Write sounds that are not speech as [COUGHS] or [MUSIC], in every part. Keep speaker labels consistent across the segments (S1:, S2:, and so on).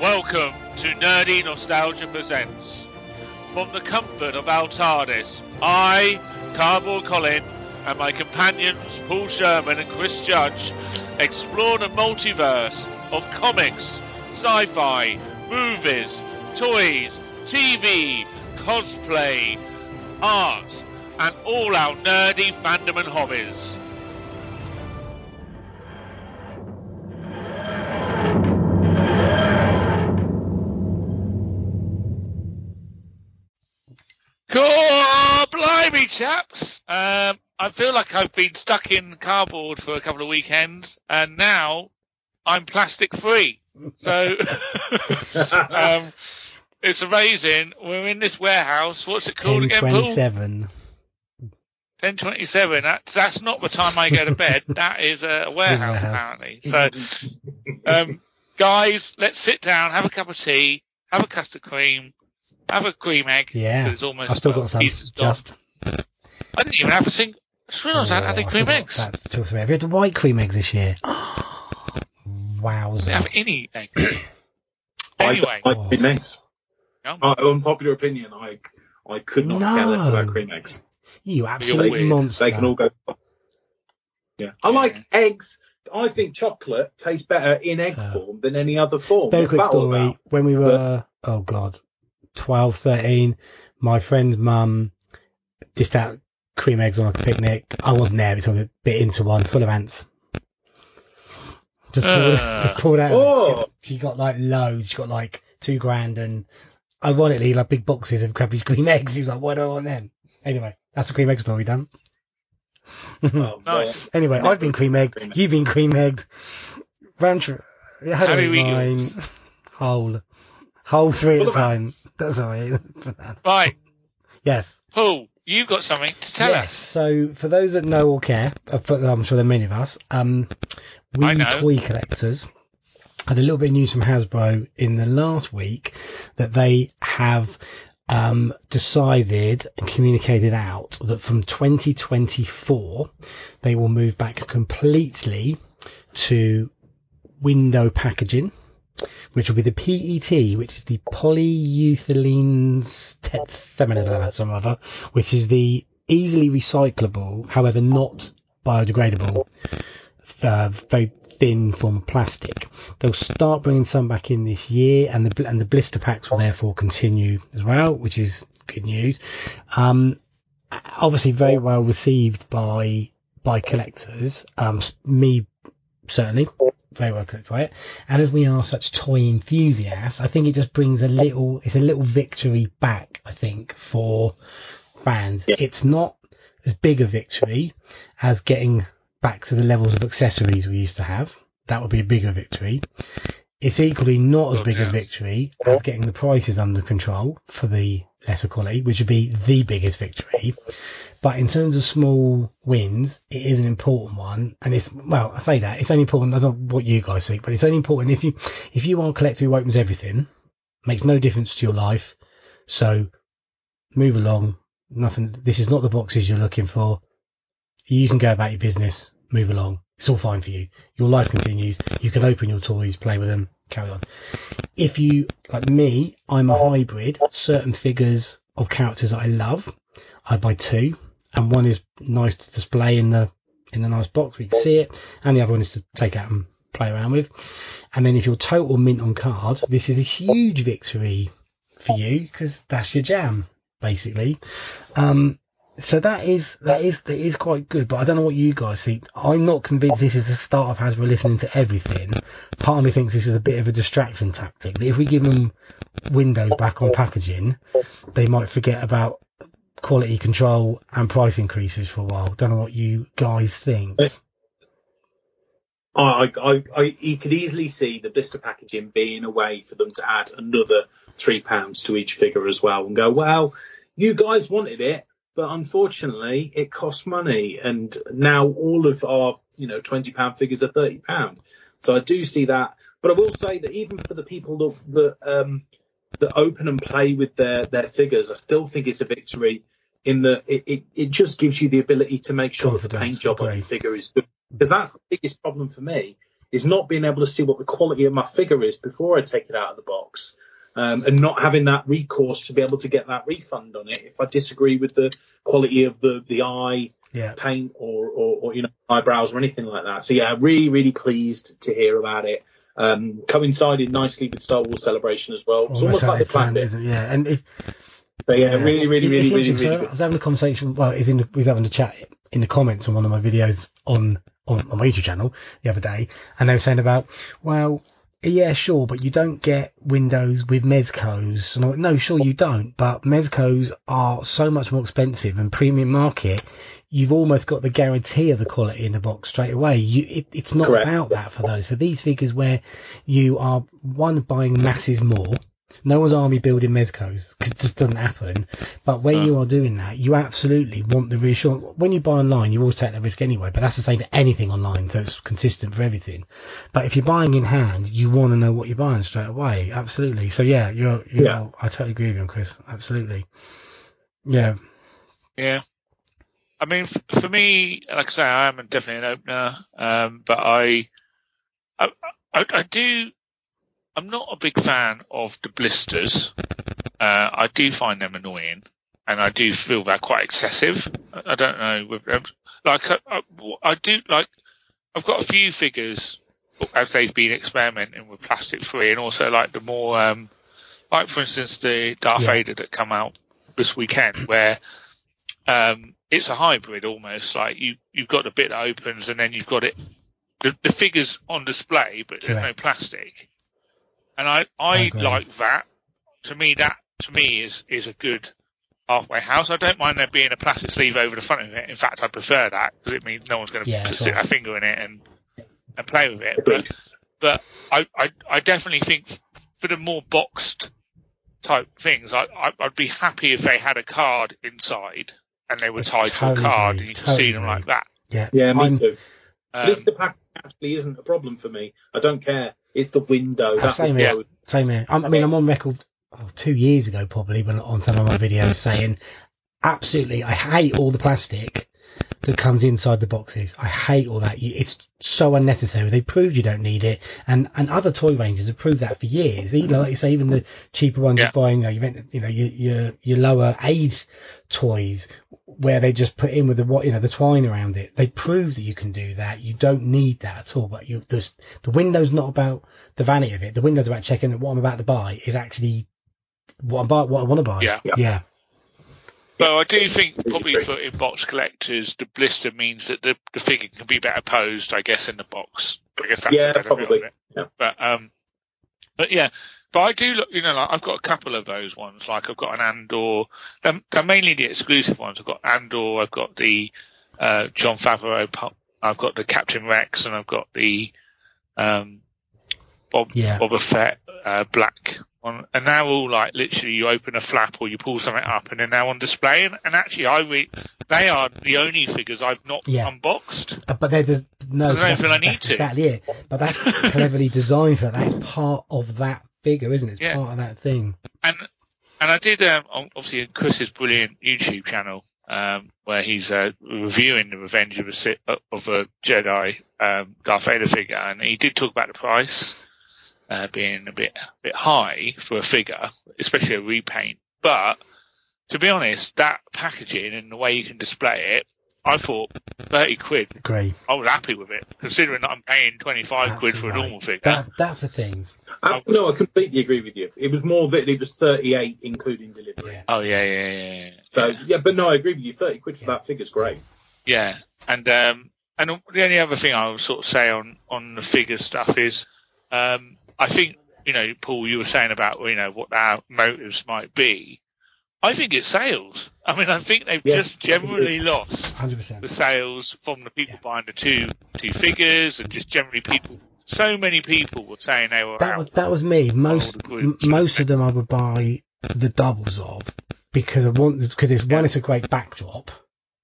S1: Welcome to Nerdy Nostalgia Presents. From the comfort of our TARDIS, I, Cardboard Colin, and my companions Paul Shearman and Chris Judge explore the multiverse of comics, sci fi, movies, toys, TV, cosplay, art, and all our nerdy fandom and hobbies. I feel like I've been stuck in cardboard for a couple of weekends, and now I'm plastic free. So [LAUGHS] um, it's amazing. We're in this warehouse. What's it called again, Paul?
S2: 1027.
S1: 1027. That's that's not the time I go to bed. [LAUGHS] that is a warehouse,
S2: warehouse.
S1: apparently. So, um, guys, let's sit down, have a cup of tea, have a custard cream, have a cream egg.
S2: Yeah.
S1: It's almost
S2: I've still got some.
S1: pieces gone.
S2: Just.
S1: I didn't even have a single. I realised had
S2: Oh,
S1: the
S2: I
S1: cream eggs.
S2: That's two or three. Have you had the white cream eggs this year?
S1: I [GASPS]
S2: Wowza.
S1: have any eggs. [COUGHS]
S3: I
S1: anyway,
S3: don't like cream eggs.
S1: Yum.
S3: Uh, unpopular opinion, I I could not care less about cream eggs.
S2: You absolute
S1: weird.
S2: monster.
S3: They can all go. Yeah, I
S1: Yeah.
S3: like eggs. I think chocolate tastes better in egg
S2: Uh,
S3: form than any other form.
S2: Very
S3: What's
S2: quick story.
S3: about?
S2: When we were, oh god, 12, 13, my friend's mum dished out cream eggs on a picnic. I wasn't there, but I bit into one full of ants. Just pulled,
S1: Uh.
S2: just pulled out.
S3: Oh.
S2: She got like loads. She got like two grand and ironically like big boxes of crappy cream eggs. She was like, why do I want them? Anyway, that's the cream egg story done. [LAUGHS]
S3: Oh,
S1: Nice.
S2: Anyway,
S3: Never
S2: I've been cream egged.
S3: cream egg.
S2: You've been cream egged. Rancher, how
S1: How
S2: do
S1: do
S2: we
S1: we
S2: mine? Whole, whole three at a time.
S3: ants.
S2: That's all right.
S1: right, [LAUGHS]
S2: yes.
S1: Paul, you've got something to tell
S2: yes.
S1: us.
S2: So for those that know or care, uh, I'm sure there are many of us, um, we toy collectors had a little bit of news from Hasbro in the last week that they have um, decided and communicated out that from 2024 they will move back completely to window packaging, which will be the PET, which is the polyethylene tethaminate, some other, which is the easily recyclable, however not biodegradable, uh, very thin form of plastic. They'll start bringing some back in this year, and the and the blister packs will therefore continue as well, which is good news. Um, obviously, very well received by by collectors. Um, me certainly very well collected right? And as we are such toy enthusiasts, I think it just brings a little. It's a little victory back. I think for fans,
S3: Yeah.
S2: it's not as big a victory as getting back to the levels of accessories we used to have. That would be a bigger victory. It's equally not as
S1: Oh,
S2: big a victory as getting the prices under control for the lesser quality, which would be the biggest victory. But in terms of small wins, it is an important one, and it's well, I say that it's only important. I don't know what you guys think, but it's only important if you if you are a collector who opens everything, makes no difference to your life. So move along. Nothing. This is not the boxes you're looking for. You can go about your business. Move along. It's all fine for you. Your life continues. You can open your toys, play with them, carry on. If you like me, I'm a hybrid. Certain figures of characters that I love, I buy two, and one is nice to display in the in the nice box you can see it, and the other one is to take out and play around with. And then if you're total mint on card, this is a huge victory for you because that's your jam, basically. Um, so that is that is that is quite good, but I don't know what you guys think. I'm not convinced this is the start of Hasbro listening to everything. Part of me thinks this is a bit of a distraction tactic. That if we give them windows back on packaging, they might forget about quality control and price increases for a while. Don't know what you guys think.
S3: I, I, I, you could easily see the blister packaging being a way for them to add another three pounds to each figure as well, and go, well, you guys wanted it, but unfortunately, it costs money, and now all of our, you know, twenty pound figures are thirty pound. So I do see that, but I will say that even for the people that that, um, that open and play with their their figures, I still think it's a victory. In the, it, it, it just gives you the ability to make sure that the paint job on your figure is good because that's the biggest problem for me is not being able to see what the quality of my figure is before I take it out of the box. Um, and not having that recourse to be able to get that refund on it if I disagree with the quality of the the eye
S2: Yeah.
S3: paint or, or, or you know eyebrows or anything like that. So yeah, really really pleased to hear about it. Um, coincided nicely with Star Wars Celebration as well. It's almost like they planned it.
S2: it? Yeah, and if
S3: So yeah, really really really
S2: it's
S3: really
S2: interesting,
S3: really
S2: so I was having a conversation. Well, he's in. The, he's having a chat in the comments on one of my videos on on, on my YouTube channel the other day, and they were saying about, well, yeah, sure, but you don't get Windows with Mezcos. And I went, no, sure you don't, but Mezcos are so much more expensive and premium market. You've almost got the guarantee of the quality in the box straight away. You, it, it's not
S3: Correct.
S2: about that for those. For these figures where you are one buying masses more, no one's army building Mezcos because it just doesn't happen. But when
S1: No.
S2: you are doing that, you absolutely want the reassurance. When you buy online, you always take that risk anyway, but that's the same for anything online, so it's consistent for everything. But if you're buying in hand, you want to know what you're buying straight away. Absolutely. So yeah, you're, you're
S3: Yeah.
S2: I totally agree with you, Chris. Absolutely. Yeah.
S1: Yeah. I mean, f- for me, like I say, I am definitely an opener, um, but I, I, I, I do, I'm not a big fan of the blisters. Uh, I do find them annoying, and I do feel they're quite excessive. I, I don't know, with like I, I, I do like, I've got a few figures as they've been experimenting with plastic free, and also like the more, um, like for instance, the Darth
S2: Yeah.
S1: Vader that come out this weekend, where um, it's a hybrid almost. Like you, you've got the bit that opens, and then you've got it, the, the figures on display, but there's no plastic. And I,
S2: I
S1: I
S2: agree.
S1: like that. To me, that to me is is a good halfway house. I don't mind there being a plastic sleeve over the front of it. In fact, I prefer that because it means no one's going to
S2: Yeah,
S1: stick
S2: sure.
S1: a finger in it and and play with it. But but I, I, I definitely think for the more boxed type things, I, I I'd be happy if they had a card inside and they were
S2: I
S1: tied to a card and you could
S2: totally
S1: see them like that.
S2: Yeah.
S3: Yeah, me
S2: I'm-
S3: too.
S1: Um,
S3: Blister pack actually isn't a problem for me. I don't care. It's the window.
S2: Uh,
S3: That
S2: same here.
S3: what-
S2: Same here. I'm, I mean, I'm on record oh, two years ago, probably, when on some of my videos saying, absolutely, I hate all the plastic that comes inside the boxes. I hate all that. It's so unnecessary. They proved you don't need it, and and other toy ranges have proved that for years. Even like you say, even the cheaper ones
S1: Yeah.
S2: you're buying, you know, you rent, you know, your your your lower age toys where they just put in with the what you know the twine around it. They prove that you can do that. You don't need that at all. But you there's the window's not about the vanity of it. The window's about checking that what I'm about to buy is actually what I'm buy, what I want to buy.
S1: Yeah.
S3: Yeah.
S2: yeah.
S1: But I do think probably for in box collectors, the blister means that the, the figure can be better posed, I guess, in the box. I guess that's
S3: Yeah,
S1: the
S3: probably.
S1: of it.
S3: Yeah.
S1: But um, but yeah, but I do look. You know, like I've got a couple of those ones. Like I've got an Andor. They're, they're mainly the exclusive ones. I've got Andor. I've got the uh, Jon Favreau. I've got the Captain Rex, and I've got the um, Bob
S2: Yeah.
S1: Boba Fett uh, black one. And now all like literally, you open a flap or you pull something up, and they're now on display. And, and actually, I re- they are the only figures I've not
S2: Yeah.
S1: unboxed.
S2: Uh, But there's no.
S1: I don't
S2: that's-
S1: feel I need
S2: that's
S1: to.
S2: Exactly it. But that's [LAUGHS] cleverly designed for that. That is part of that figure, isn't it? It's
S1: Yeah.
S2: part of that thing.
S1: and and I did um, obviously in Chris's brilliant YouTube channel um, where he's uh, reviewing the Revenge of a Sith, of a Jedi um, Darth Vader figure, and he did talk about the price uh, being a bit bit high for a figure, especially a repaint. But to be honest, that packaging and the way you can display it, I thought thirty quid.
S2: Great.
S1: I was happy with it, considering that I'm paying twenty five quid for a normal figure.
S2: That's that's the things.
S3: I, no, I completely agree with you. It was more that it was 38 including delivery.
S2: Yeah.
S1: Oh yeah, yeah, yeah, yeah.
S3: So
S1: yeah.
S3: yeah, but no, I agree with you. 30 quid for
S2: Yeah.
S3: that figure's great.
S1: Yeah, and um, and the only other thing I would sort of say on on the figure stuff is, um, I think you know, Paul, you were saying about you know what our motives might be. I think it's sales. I mean, I think they've
S3: Yeah,
S1: just generally lost
S2: Hundred percent.
S1: the sales from the people
S2: Yeah.
S1: buying the two two figures, and just generally people. So many people were saying they were
S2: That
S1: out.
S2: was that was me. Most
S1: would
S2: m- most of them I would buy the doubles of because I want because it's one, it's a great backdrop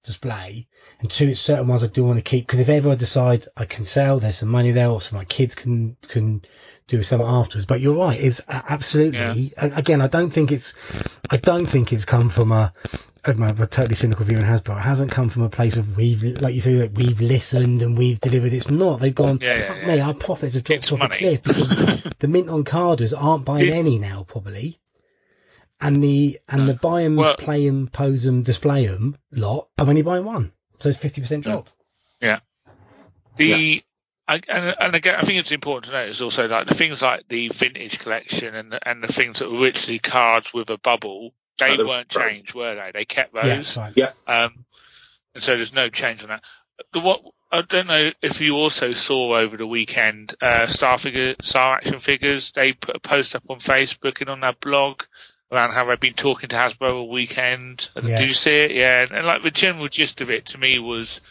S2: display, and two, it's certain ones I do want to keep because if ever I decide I can sell, there's some money there, or some my kids can can do something afterwards. But you're right, it's absolutely. a- Again, I don't think it's, I don't think it's come from a. A totally cynical view on Hasbro. It hasn't come from a place of we've, like you say, that we've listened and we've delivered. It's not. They've gone,
S1: Yeah, yeah, yeah.
S2: me, our profits have dropped
S1: It's
S2: off
S1: money.
S2: a cliff because the mint on carders aren't buying any now, probably. And the and the buy 'em,
S1: Well-
S2: play 'em, pose 'em, display 'em lot are only buying one. So it's fifty percent drop. Yeah.
S1: The I, and, and again, I think it's important to note is also like the things like the vintage collection and the, and the things that were originally cards with a bubble. They
S3: Oh,
S1: weren't changed, were they? They kept those.
S2: that's right.
S3: Yeah.
S1: Um, and so there's no change on that. The what I don't know if you also saw over the weekend, uh, Star figure, Star action figures. They put a post up on Facebook and on their blog around how they've been talking to Hasbro all weekend.
S2: Yeah.
S1: Did you see it? Yeah, and, and like the general gist of it to me was,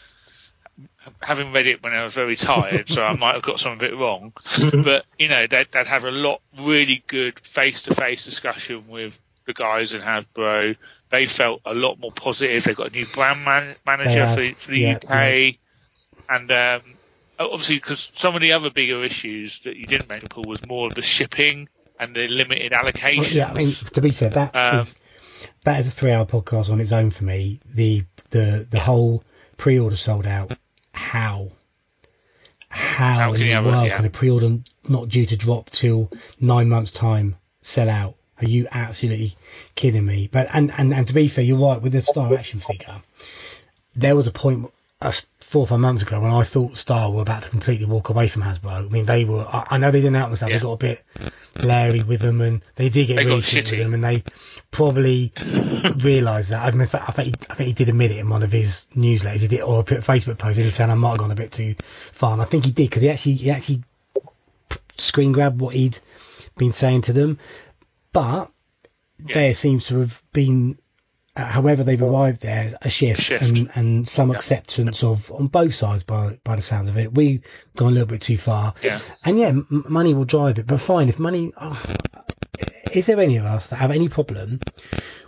S1: having read it when I was very tired, so I might have got some of it wrong. [LAUGHS] but you know, they'd, they'd have a lot really good face-to-face discussion with the guys in Hasbro. They felt a lot more positive. They've got a new brand man- manager
S2: have,
S1: for, the- for the
S2: yeah,
S1: UK, and um, obviously because some of the other bigger issues that you didn't mention, Paul, was more of the shipping and the limited
S2: Well, yeah, I mean, to be fair, that
S1: Um,
S2: is that is a three-hour podcast on its own for me. The the the whole pre-order sold out. How? How,
S1: How
S2: in the
S1: have a-
S2: world
S1: yeah.
S2: can a pre-order not due to drop till nine months' time sell out? Are you absolutely kidding me? But and, and, and to be fair, you're right with the Star Action figure. There was a point uh, four or five months ago when I thought Star were about to completely walk away from Hasbro. I mean, they were. I, I know they didn't out themselves.
S1: Yeah.
S2: They got a bit leery with them, and they did get
S1: They
S2: really shit with them, and they probably [COUGHS] realised that. I mean, I think he, I think he did admit it in one of his newsletters. He did, or a Facebook post, and he said I might have gone a bit too far. And I think he did because he actually he actually screen grabbed what he'd been saying to them, but
S1: Yeah.
S2: there seems to have been. Uh, however, they've arrived there, a shift,
S1: Shift.
S2: and and some
S1: Yeah.
S2: acceptance of on both sides by by the sounds of it. We've gone a little bit too far,
S1: Yeah.
S2: and yeah, m- money will drive it. But fine, if money, oh, is there any of us that have any problem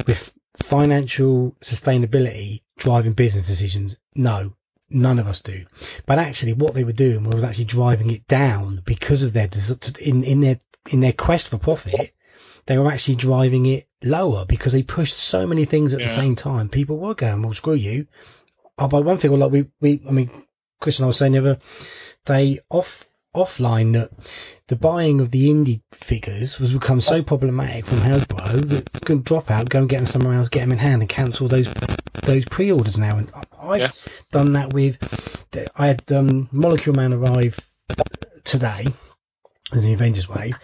S2: with financial sustainability driving business decisions? No, none of us do. But actually, what they were doing was actually driving it down because of their in in their in their quest for profit. They were actually driving it lower because they pushed so many things at the same time. People were going, "Well, screw you." I'll buy one thing. Well, like we, we, I mean, Chris and I were saying the other day off offline that the buying of the indie figures has become so problematic from Hasbro that you can drop out, go and get them somewhere else, get them in hand, and cancel those those pre-orders now. And I- I've
S1: Yeah.
S2: done that with. I had um, Molecule Man arrive today, the Avengers wave.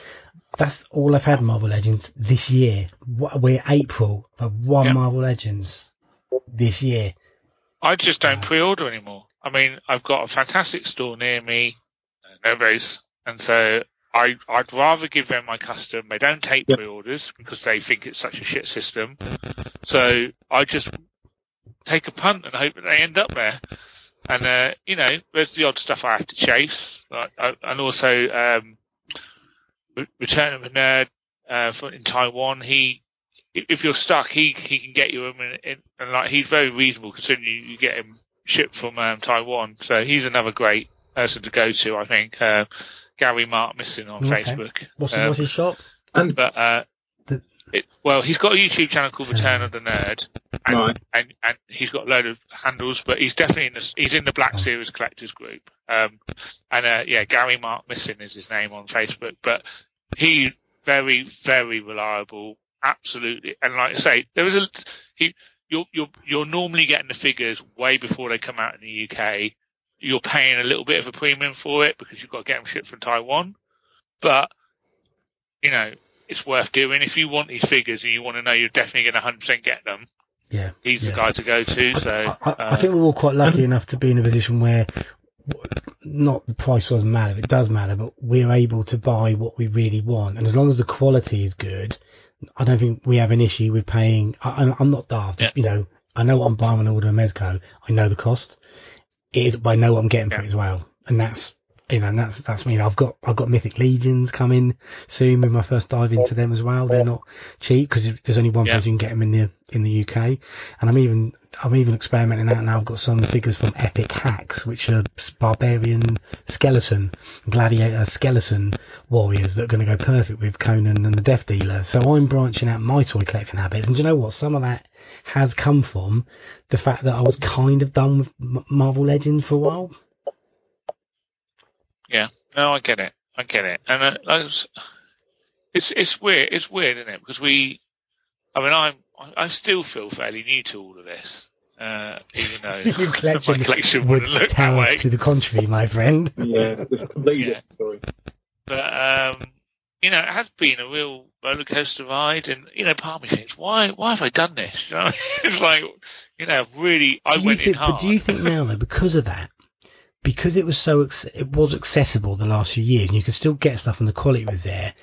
S2: That's all I've had Marvel Legends this year. We're April. I've had one
S1: Yeah.
S2: Marvel Legends this year.
S1: I just don't pre-order anymore. I mean, I've got a fantastic store near me, uh, nobody's, and so I I'd rather give them my custom. They don't take
S3: Yep.
S1: pre-orders because they think it's such a shit system. So I just take a punt and hope that they end up there. And uh, you know, there's the odd stuff I have to chase, like, uh, and also um, Return of a Nerd uh, for, in Taiwan. He if if you're stuck, he he can get you them, and, and, and like he's very reasonable considering you, you get him shipped from um, Taiwan. So he's another great person to go to. I think uh, Gary Mark missing on
S2: Okay.
S1: Facebook.
S2: What's,
S1: Um,
S2: what's his shop?
S3: And
S1: but uh,
S2: The-
S1: it, well, he's got a YouTube channel called Return of the Nerd, and,
S3: Right.
S1: and and he's got a load of handles, but he's definitely in the he's in the Black
S2: Oh.
S1: Series collectors group. Um, and uh, yeah, Gary Mark Missing is his name on Facebook, but he very very reliable, absolutely. And like I say, there was a he you're you're you're normally getting the figures way before they come out in the UK. You're paying a little bit of a premium for it because you've got to get them shipped from Taiwan, but you know it's worth doing if you want these figures and you want to know you're definitely going to 100% get them.
S2: Yeah.
S1: He's
S2: Yeah.
S1: the guy to go to. So
S2: I, I, I
S1: uh,
S2: think we're all quite lucky enough to be in a position where not the price doesn't matter, it does matter, but we're able to buy what we really want. And as long as the quality is good, I don't think we have an issue with paying. I, I'm- I'm not daft,
S1: Yeah.
S2: you know. I know what I'm buying when I order a Mezco. I know the cost. It is, but I know what I'm getting for it as well, and that's you know, and that's that's me. I've got I've got Mythic Legions coming soon with my first dive into them as well. They're not cheap because there's only one
S1: Yeah.
S2: place you can get them in the in the UK, and I'm even I'm even experimenting out now. I've got some figures from Epic Hacks, which are barbarian skeleton, gladiator skeleton warriors that are going to go perfect with Conan and the Death Dealer. So I'm branching out my toy collecting habits, and do you know what? Some of that has come from the fact that I was kind of done with Marvel Legends for a while.
S1: Yeah, no, I get it. I get it, and uh, I was- it's it's weird. It's weird, isn't it? Because we, I mean, I'm I still feel fairly new to all of this, uh, even though [LAUGHS]
S2: Your collection
S1: my collection
S2: would
S1: wouldn't look that
S2: tell
S1: way.
S2: to the contrary, my friend. [LAUGHS]
S3: Yeah, it's a completely
S1: Yeah.
S3: different story.
S1: But um, you know, it has been a real roller coaster ride, and you know, part of me thinks, why why have I done this? [LAUGHS] You know, it's like, you know, really I
S2: do
S1: went
S2: think,
S1: in hard.
S2: But do you think now though, because of that, because it was so it was accessible the last few years, and you could still get stuff and the quality was there.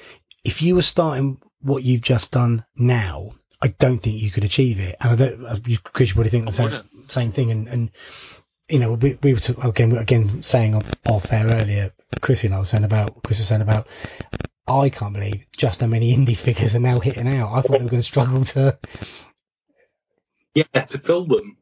S2: If you were starting what you've just done now, I don't think you could achieve it. And I don't, uh, you, Chris, you probably think the same, same thing. And, and you know, we, we were to, again again saying off, off air earlier. Chris and I was saying about Chris was saying about. I can't believe just how many indie figures are now hitting out. I thought they were going to struggle to.
S3: Yeah, to fill them.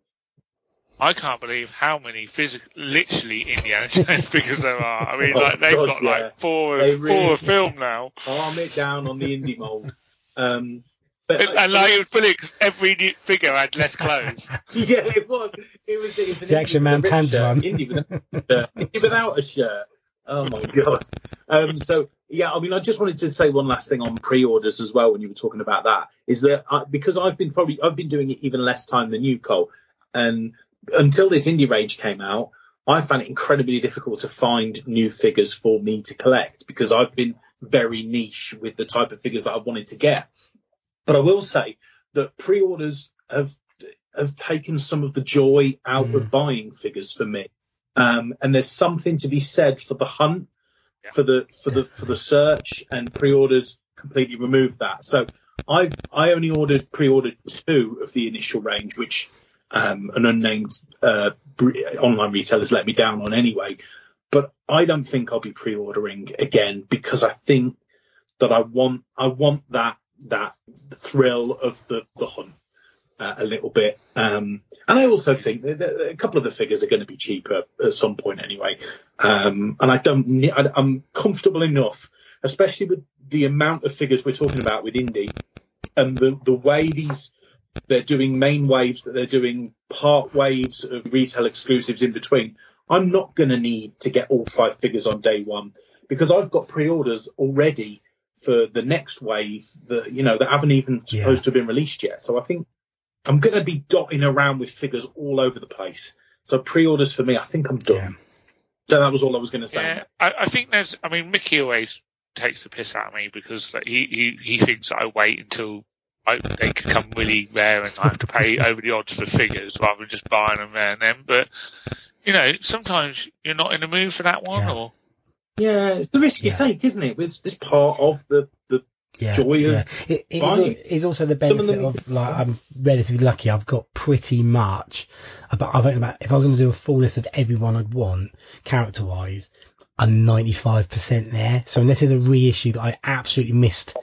S1: I can't believe how many physical, literally Indiana [LAUGHS] Jones figures there are. I mean,
S3: Oh,
S1: like they've
S3: God,
S1: got
S3: yeah.
S1: like four,
S3: They
S1: four
S3: really-
S1: a film now,
S3: Arm it down on the indie mold. Um, but
S1: and, and like fully, every new figure had less clothes. [LAUGHS]
S3: yeah, it was. It was. It was an
S2: The
S3: indie
S2: Action Man
S3: ripped
S2: pants
S3: shirt,
S2: one.
S3: Indie without, a shirt, indie without a shirt. Oh my god. Um, so yeah, I mean, I just wanted to say one last thing on pre-orders as well. When you were talking about that, is that I, because I've been probably I've been doing it even less time than you, Cole, and until this indie rage came out, I found it incredibly difficult to find new figures for me to collect because I've been very niche with the type of figures that I wanted to get. But I will say that pre-orders have have taken some of the joy out
S2: Mm.
S3: of buying figures for me. Um, and there's something to be said for the hunt,
S1: Yeah.
S3: for the for the for the search, and pre-orders completely remove that. So I've I only ordered pre-ordered two of the initial range, which um, an unnamed uh, online retailer's let me down on anyway. But I don't think I'll be pre-ordering again because I think that I want I want that that thrill of the the hunt uh, a little bit. Um, and I also think that, a couple of the figures are going to be cheaper at some point anyway. Um, and I don't I, I'm comfortable enough, especially with the amount of figures we're talking about with indie and the the way these they're doing main waves, but they're doing part waves of retail exclusives in between. I'm not going to need to get all five figures on day one because I've got pre-orders already for the next wave that you know that haven't even
S2: Yeah.
S3: supposed to have been released yet. So I think I'm going to be dotting around with figures all over the place. So pre-orders for me, I think I'm done.
S2: Yeah.
S3: So that was all I was going to say.
S1: Yeah, I, I think there's. I mean, Mickey always takes the piss out of me because like, he, he he thinks I wait until I, they could come really rare and I have to pay over the odds for figures rather than just buying them there and then. But you know, sometimes you're not in the mood for that one,
S2: Yeah.
S1: or
S3: Yeah, it's the risk you
S2: Yeah.
S3: take, isn't it? It's just part of the the
S2: yeah,
S3: joy of
S2: yeah. It, it is,
S3: buying.
S2: is also the benefit
S3: them-
S2: of like I'm relatively lucky. I've got pretty much about I've only about if I was going to do a full list of everyone I'd want character wise, I'm 95 percent there. So unless it's a reissue that I absolutely missed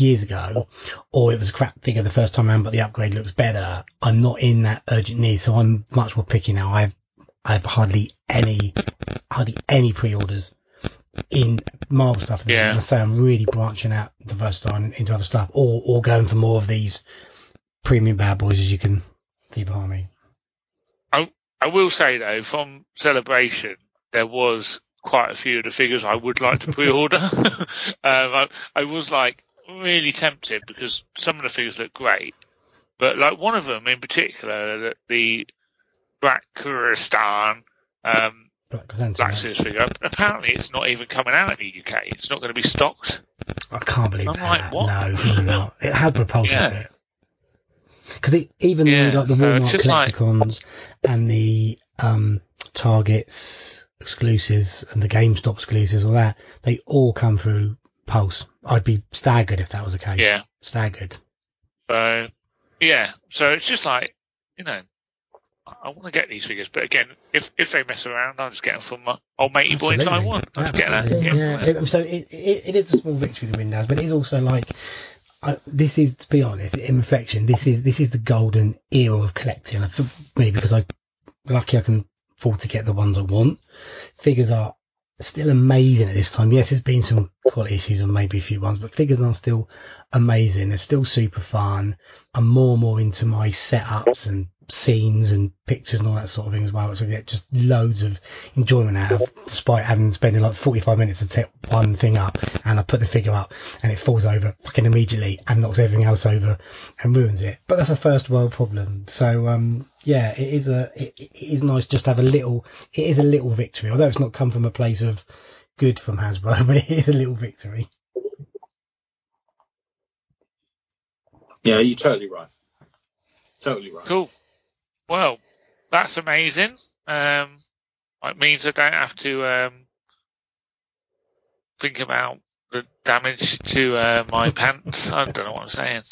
S2: years ago, or it was a crap figure the first time around, but the upgrade looks better, I'm not in that urgent need. So I'm much more picky now. I've I have hardly any hardly any pre-orders in Marvel stuff.
S1: Yeah.
S2: And I say I'm really branching out, diversifying into other stuff, or or going for more of these premium bad boys, as you can see behind me.
S1: I will say though, from Celebration, there was quite a few of the figures I would like to pre-order. [LAUGHS] um, I, I was like really tempted because some of the figures look great, but like one of them in particular, the, the Black Krrsantan um,
S2: Black
S1: Series figure, apparently it's not even coming out in the UK. It's not going to be stocked.
S2: I can't believe
S1: I'm
S2: that.
S1: like, what?
S2: No, really not. It had propulsion
S1: Yeah.
S2: it. Because even
S1: Yeah,
S2: the, like the
S1: so
S2: Walmart
S1: just like-
S2: and the um, Targets exclusives and the GameStop exclusives, all that, they all come through Pulse. I'd be staggered if that was the case.
S1: Yeah.
S2: Staggered.
S1: So yeah, so it's just like you know, I want to get these figures, but again, if if they mess around, I'll just get them from my old matey boy in Taiwan. I'll just get that.
S2: Absolutely. Yeah. It- so it, it, it is a small victory to win Windows, but it is also like I, this is to be honest, in reflection, this is this is the golden era of collecting. For me, because I lucky I can afford to get the ones I want. Figures are still amazing at this time. Yes, there's been some quality issues and maybe a few ones, but figures are still amazing. They're still super fun. I'm more and more into my setups and scenes and pictures and all that sort of thing as well, which I get just loads of enjoyment out of, despite having spending like 45 minutes to set one thing up and I put the figure up and it falls over fucking immediately and knocks everything else over and ruins it. But that's a first world problem. So, um, yeah, it is a, it, it is nice just to have a little, it is a little victory, although it's not come from a place of good from Hasbro, [LAUGHS] but it is a little victory.
S3: Yeah, you're totally right. Totally right.
S1: Cool. Well, that's amazing. Um, it means I don't have to um, think about the damage to uh, my pants. I don't know what I'm saying.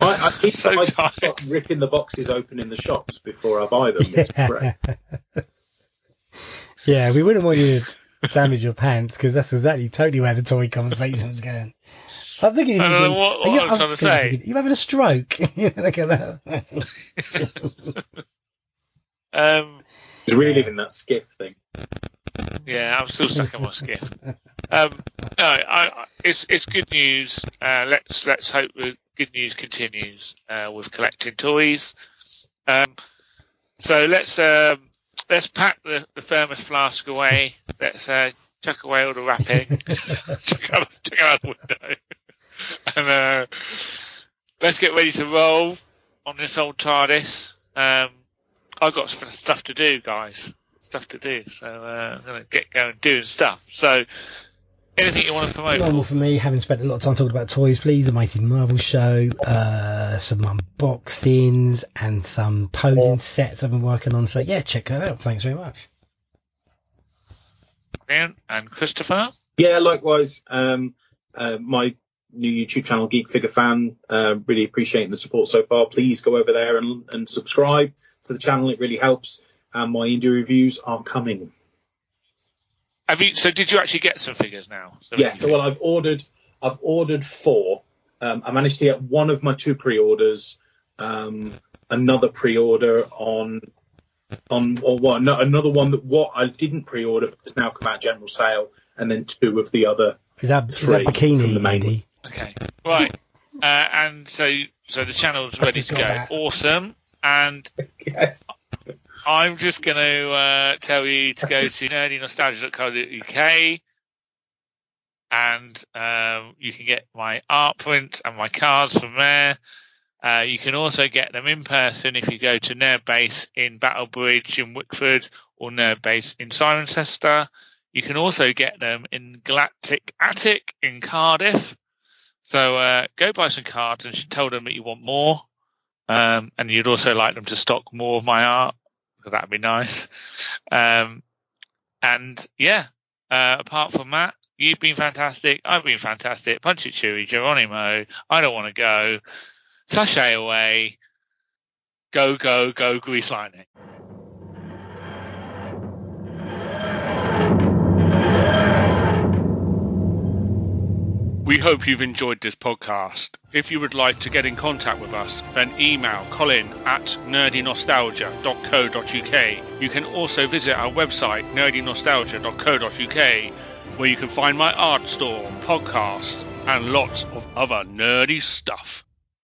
S3: I, I keep [LAUGHS]
S1: So
S3: I
S1: tired.
S3: stop ripping the boxes open in the shops before I buy them. It's great. [LAUGHS]
S2: yeah, we wouldn't want you to damage your pants because that's exactly totally where the toy conversation's going. I was thinking,
S1: I don't know
S2: thinking,
S1: what- what
S2: are you,
S1: I'm
S2: I was
S1: trying to say.
S2: thinking, you having a stroke? [LAUGHS] Look at that.
S1: Um,
S3: It's really in that skiff thing.
S1: Yeah, I'm still stuck in my skiff. [LAUGHS] Um, no, I, I, it's it's good news. Uh, let's let's hope the good news continues uh, with collecting toys. Um, so let's um, let's pack the, the thermos flask away. Let's uh, chuck away all the wrapping. [LAUGHS] [LAUGHS] chuck, out, chuck out the window, and uh, let's get ready to roll on this old TARDIS. Um, I've got stuff to do, guys. Stuff to do. So uh, I'm gonna get going doing stuff. So anything you want to promote?
S2: Normal for me, having spent a lot of time talking about toys, please. The Mighty Marvel Show, uh, some unboxings, and some posing sets I've been working on. So yeah, check that out. Thanks very much.
S1: And Christopher.
S3: Yeah, likewise. Um, uh, my new YouTube channel, Geek Figure Fan, uh, really appreciating the support so far. Please go over there and, and subscribe to the channel. It really helps. And my indie reviews are coming.
S1: Have you? So did you actually get some figures now? So
S3: Yes. So, well, I've ordered. I've ordered four. Um, I managed to get one of my two pre-orders. Um, another pre-order on on or what? No, another one that what I didn't pre-order has now come out general sale, and then two of the other.
S2: Is that, is that
S3: Three
S2: bikini,
S3: from the main
S2: Andy?
S1: Okay. Right. Uh, and so so the channel's ready to go.
S2: that.
S1: Awesome. And [LAUGHS]
S3: Yes.
S1: I'm just going to uh, tell you to go to nerdynostalgia.co.uk and um, you can get my art prints and my cards from there. Uh, you can also get them in person if you go to Nerd Base in Battlesbridge in Wickford or Nerd Base in Cirencester. You can also get them in Galactic Attic in Cardiff. So uh, go buy some cards and tell them that you want more. Um, and you'd also like them to stock more of my art because that'd be nice. Um, and yeah, uh, apart from that, you've been fantastic. I've been fantastic. Punch it, Chewie, Geronimo. I don't want to go. Sashay away. Go, go, go, Grease Lightning.
S4: We hope you've enjoyed this podcast. If you would like to get in contact with us, then email colin at nerdynostalgia.co.uk. You can also visit our website, nerdynostalgia.co.uk, where you can find my art store, podcast, and lots of other nerdy stuff.